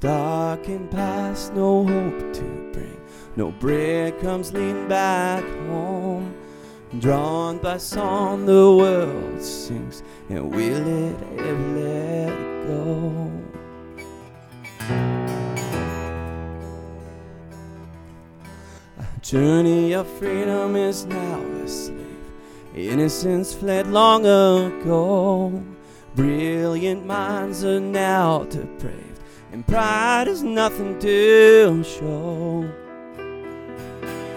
Darkened past, no hope to bring, no breadcrumbs lean back home. Drawn by song, the world sings, and will it ever let go? A journey of freedom is now a slave. Innocence fled long ago. Brilliant minds are now depraved, and pride is nothing to show.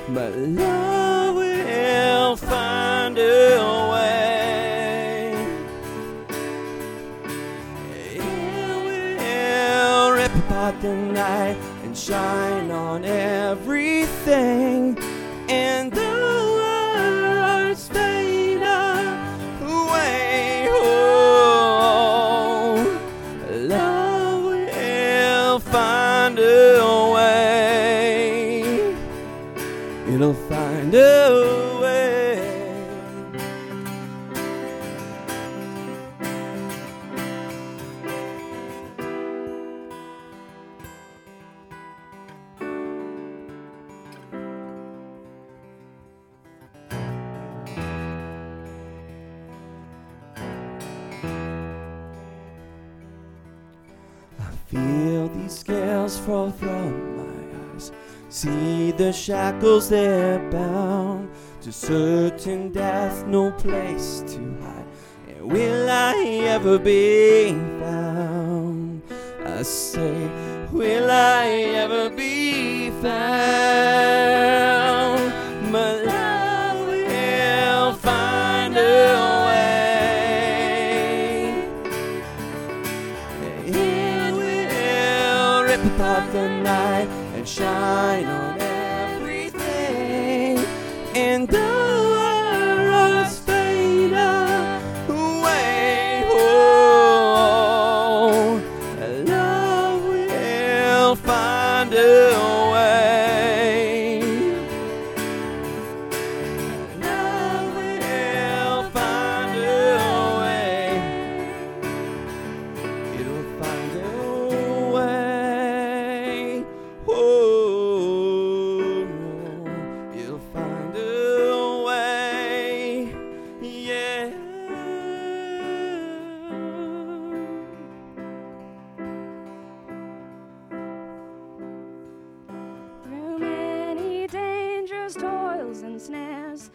But love will find a way. It will rip apart the night and shine on everything. And It'll find a way. I feel these scales fall from my eyes. See the shackles they're bound to certain death, no place to hide. And will I ever be found? I say, will I ever be found? But love will find a way. It will rip apart the night and shine on everything. And the world's fade away. Oh, love will find a way. And snares,